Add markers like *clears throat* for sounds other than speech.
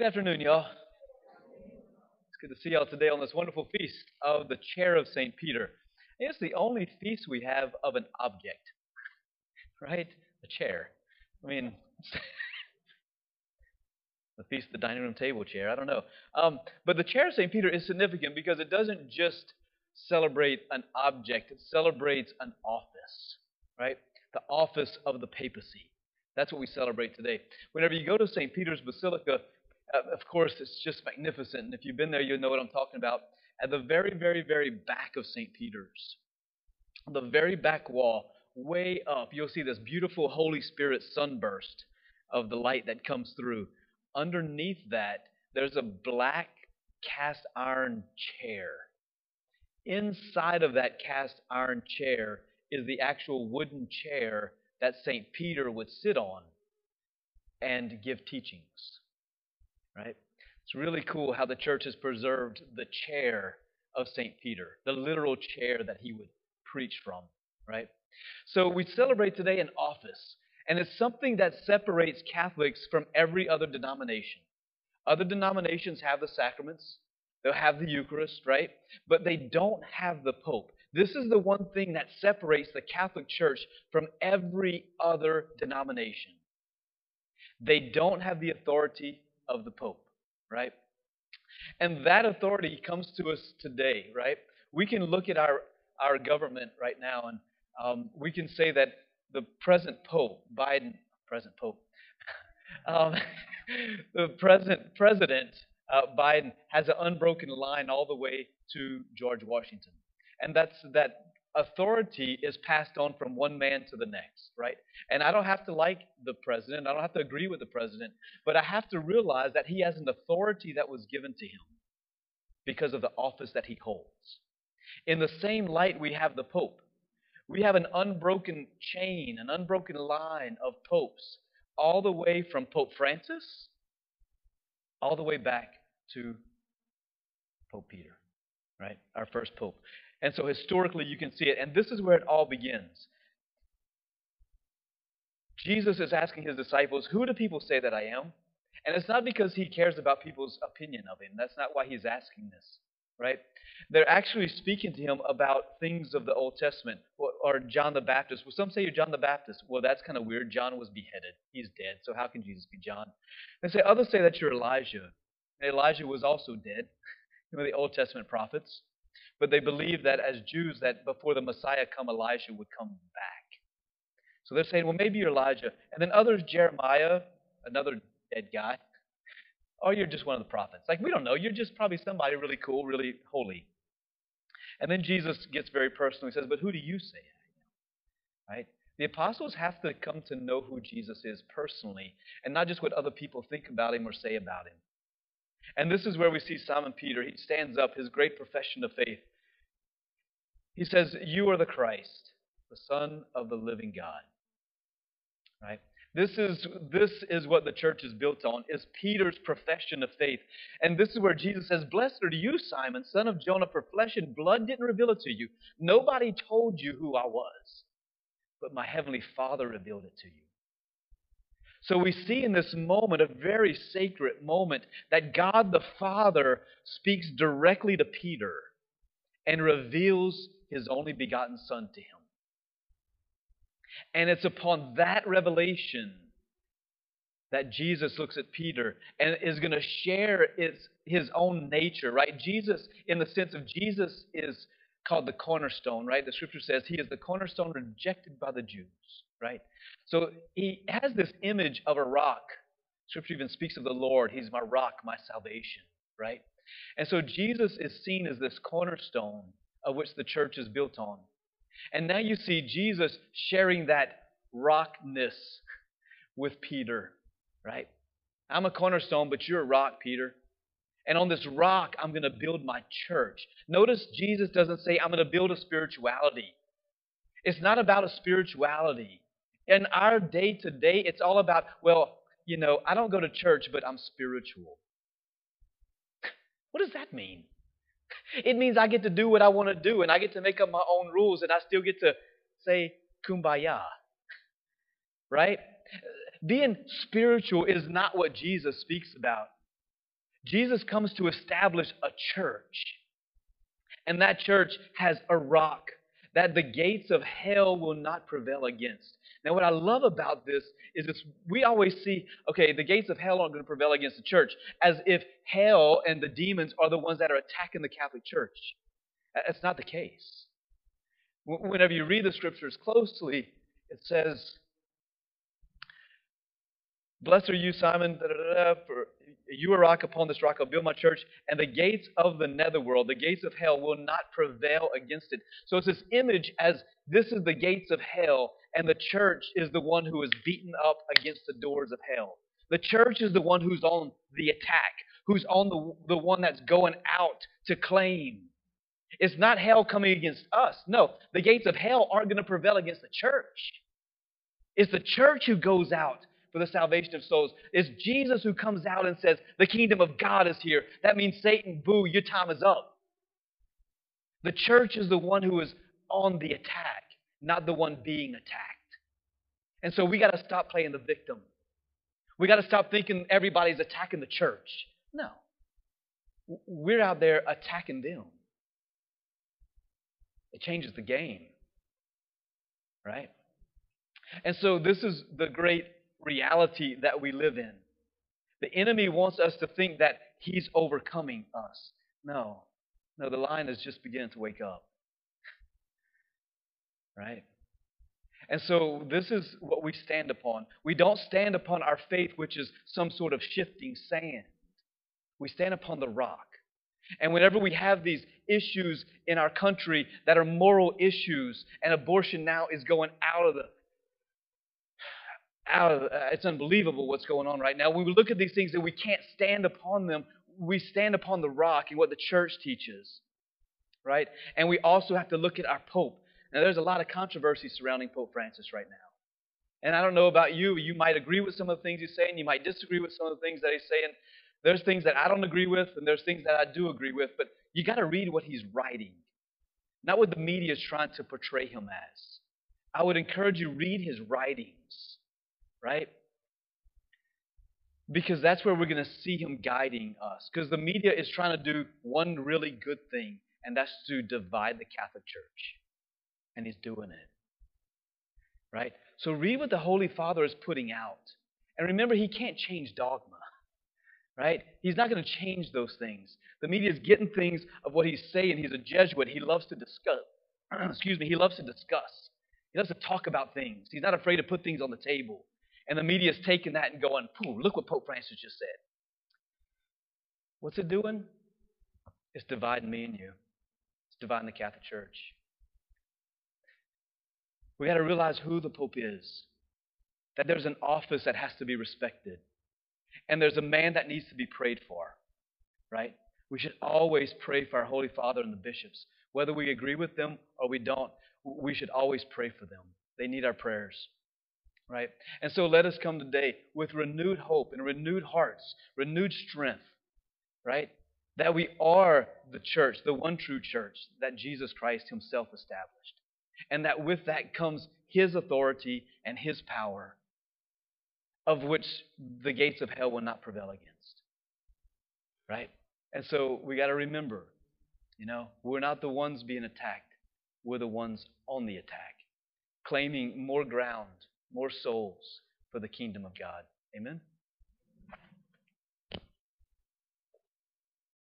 Good afternoon, y'all. It's good to see y'all today on this wonderful feast of the chair of St. Peter. It's the only feast we have of an object, right? A chair. I mean, *laughs* the feast of the dining room table chair. I don't know. Um, but the chair of St. Peter is significant because it doesn't just celebrate an object, it celebrates an office, right? The office of the papacy. That's what we celebrate today. Whenever you go to St. Peter's Basilica, of course, it's just magnificent. And if you've been there, you'll know what I'm talking about. At the very, very, very back of St. Peter's, the very back wall, way up, you'll see this beautiful Holy Spirit sunburst of the light that comes through. Underneath that, there's a black cast iron chair. Inside of that cast iron chair is the actual wooden chair that St. Peter would sit on and give teachings right? It's really cool how the church has preserved the chair of St. Peter, the literal chair that he would preach from, right? So we celebrate today an office, and it's something that separates Catholics from every other denomination. Other denominations have the sacraments, they'll have the Eucharist, right? But they don't have the Pope. This is the one thing that separates the Catholic Church from every other denomination. They don't have the authority of the Pope, right? And that authority comes to us today, right? We can look at our, our government right now and um, we can say that the present Pope, Biden, present Pope, *laughs* um, *laughs* the present president, uh, Biden, has an unbroken line all the way to George Washington. And that's that authority is passed on from one man to the next, right? And I don't have to like the president, I don't have to agree with the president, but I have to realize that he has an authority that was given to him because of the office that he holds. In the same light, we have the Pope. We have an unbroken chain, an unbroken line of popes, all the way from Pope Francis, all the way back to Pope Peter, right? Our first pope. And so historically, you can see it. And this is where it all begins. Jesus is asking his disciples, Who do people say that I am? And it's not because he cares about people's opinion of him. That's not why he's asking this, right? They're actually speaking to him about things of the Old Testament or, or John the Baptist. Well, some say you're John the Baptist. Well, that's kind of weird. John was beheaded, he's dead. So how can Jesus be John? They say others say that you're Elijah. And Elijah was also dead. *laughs* You know, the Old Testament prophets. But they believed that as Jews, that before the Messiah come, Elijah would come back. So they're saying, well, maybe you're Elijah. And then others, Jeremiah, another dead guy. Or you're just one of the prophets. Like, we don't know. You're just probably somebody really cool, really holy. And then Jesus gets very personal. He says, but who do you say I am? Right? The apostles have to come to know who Jesus is personally and not just what other people think about him or say about him. And this is where we see Simon Peter. He stands up, his great profession of faith. He says, You are the Christ, the Son of the living God. Right? This is, this is what the church is built on, is Peter's profession of faith. And this is where Jesus says, Blessed are you, Simon, son of Jonah, for flesh and blood didn't reveal it to you. Nobody told you who I was, but my heavenly Father revealed it to you. So we see in this moment, a very sacred moment, that God the Father speaks directly to Peter and reveals his only begotten Son to him. And it's upon that revelation that Jesus looks at Peter and is going to share his, his own nature, right? Jesus, in the sense of Jesus, is called the cornerstone, right? The scripture says he is the cornerstone rejected by the Jews, right? So he has this image of a rock. Scripture even speaks of the Lord. He's my rock, my salvation, right? And so Jesus is seen as this cornerstone of which the church is built on. And now you see Jesus sharing that rockness with Peter, right? I'm a cornerstone, but you're a rock, Peter. And on this rock, I'm going to build my church. Notice Jesus doesn't say, I'm going to build a spirituality. It's not about a spirituality. In our day to day, it's all about, well, you know, I don't go to church, but I'm spiritual. What does that mean? It means I get to do what I want to do and I get to make up my own rules and I still get to say kumbaya. Right? Being spiritual is not what Jesus speaks about. Jesus comes to establish a church. And that church has a rock that the gates of hell will not prevail against. Now, what I love about this is it's, we always see, okay, the gates of hell aren't going to prevail against the church, as if hell and the demons are the ones that are attacking the Catholic Church. That's not the case. Whenever you read the scriptures closely, it says, Blessed are you, Simon, for you are rock upon this rock I'll build my church, and the gates of the netherworld, the gates of hell, will not prevail against it. So it's this image as this is the gates of hell, and the church is the one who is beaten up against the doors of hell. The church is the one who's on the attack, who's on the, the one that's going out to claim. It's not hell coming against us. No, the gates of hell aren't going to prevail against the church. It's the church who goes out for the salvation of souls. It's Jesus who comes out and says, The kingdom of God is here. That means, Satan, boo, your time is up. The church is the one who is on the attack, not the one being attacked. And so we got to stop playing the victim. We got to stop thinking everybody's attacking the church. No. We're out there attacking them. It changes the game. Right? And so this is the great reality that we live in. The enemy wants us to think that he's overcoming us. No. No, the lion is just beginning to wake up. *laughs* Right? And so this is what we stand upon. We don't stand upon our faith, which is some sort of shifting sand. We stand upon the rock. And whenever we have these issues in our country that are moral issues, and abortion now is going out of the out of, uh, it's unbelievable what's going on right now. When we look at these things that we can't stand upon them, we stand upon the rock and what the church teaches, right? And we also have to look at our Pope. Now, there's a lot of controversy surrounding Pope Francis right now. And I don't know about you, you might agree with some of the things he's saying, you might disagree with some of the things that he's saying. There's things that I don't agree with, and there's things that I do agree with, but you got to read what he's writing, not what the media is trying to portray him as. I would encourage you read his writings right? Because that's where we're going to see him guiding us. Because the media is trying to do one really good thing, and that's to divide the Catholic Church. And he's doing it. Right? So read what the Holy Father is putting out. And remember, he can't change dogma. Right? He's not going to change those things. The media is getting things of what he's saying. He's a Jesuit. He loves to discuss. *clears throat* Excuse me. He loves to discuss. He loves to talk about things. He's not afraid to put things on the table. And the media's taking that and going, boom, look what Pope Francis just said. What's it doing? It's dividing me and you. It's dividing the Catholic Church. We got to realize who the Pope is. That there's an office that has to be respected. And there's a man that needs to be prayed for. Right? We should always pray for our Holy Father and the bishops. Whether we agree with them or we don't, we should always pray for them. They need our prayers right? And so let us come today with renewed hope and renewed hearts, renewed strength, right? That we are the church, the one true church that Jesus Christ himself established. And that with that comes his authority and his power, of which the gates of hell will not prevail against. Right? And so we got to remember, you know, we're not the ones being attacked, we're the ones on the attack, claiming more ground more souls for the kingdom of God. Amen?